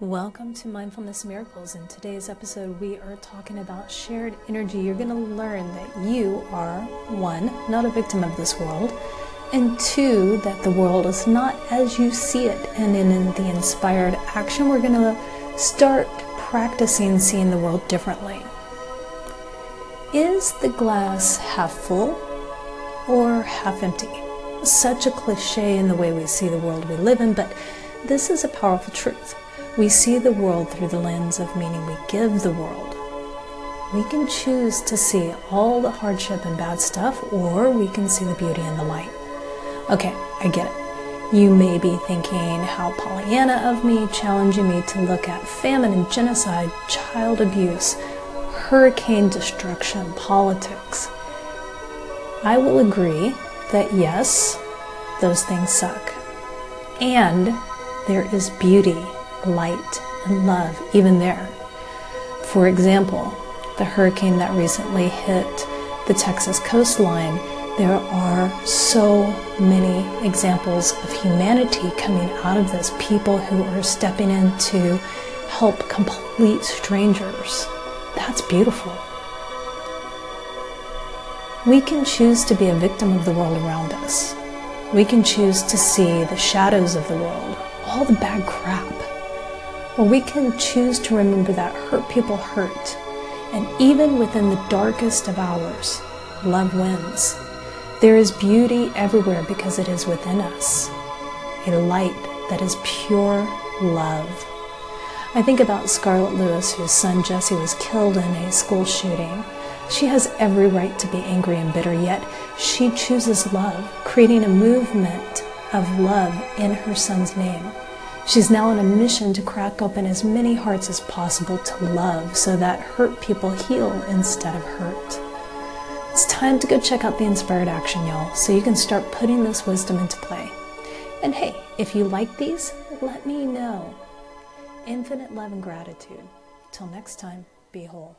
Welcome to Mindfulness Miracles. In today's episode, we are talking about shared energy. You're going to learn that you are, one, not a victim of this world, and two, that the world is not as you see it. And in, the inspired action, we're going to start practicing seeing the world differently. Is the glass half full or half empty? Such a cliche in the way we see the world we live in, but this is a powerful truth. We see the world through the lens of meaning we give the world. We can choose to see all the hardship and bad stuff, or we can see the beauty and the light. Okay, I get it. You may be thinking how Pollyanna of me, challenging me to look at famine and genocide, child abuse, hurricane destruction, politics. I will agree that yes, those things suck. And there is beauty light and love even there. For example, the hurricane that recently hit the Texas coastline, there are so many examples of humanity coming out of this. People who are stepping in to help complete strangers. That's beautiful. We can choose to be a victim of the world around us. We can choose to see the shadows of the world, all the bad crap or we can choose to remember that hurt people hurt. And even within the darkest of hours, love wins. There is beauty everywhere because it is within us. A light that is pure love. I think about Scarlett Lewis, whose son Jesse was killed in a school shooting. She has every right to be angry and bitter, yet she chooses love, creating a movement of love in her son's name. She's now on a mission to crack open as many hearts as possible to love so that hurt people heal instead of hurt. It's time to go check out the Inspired Action, y'all, so you can start putting this wisdom into play. And hey, if you like these, let me know. Infinite love and gratitude. Till next time, be whole.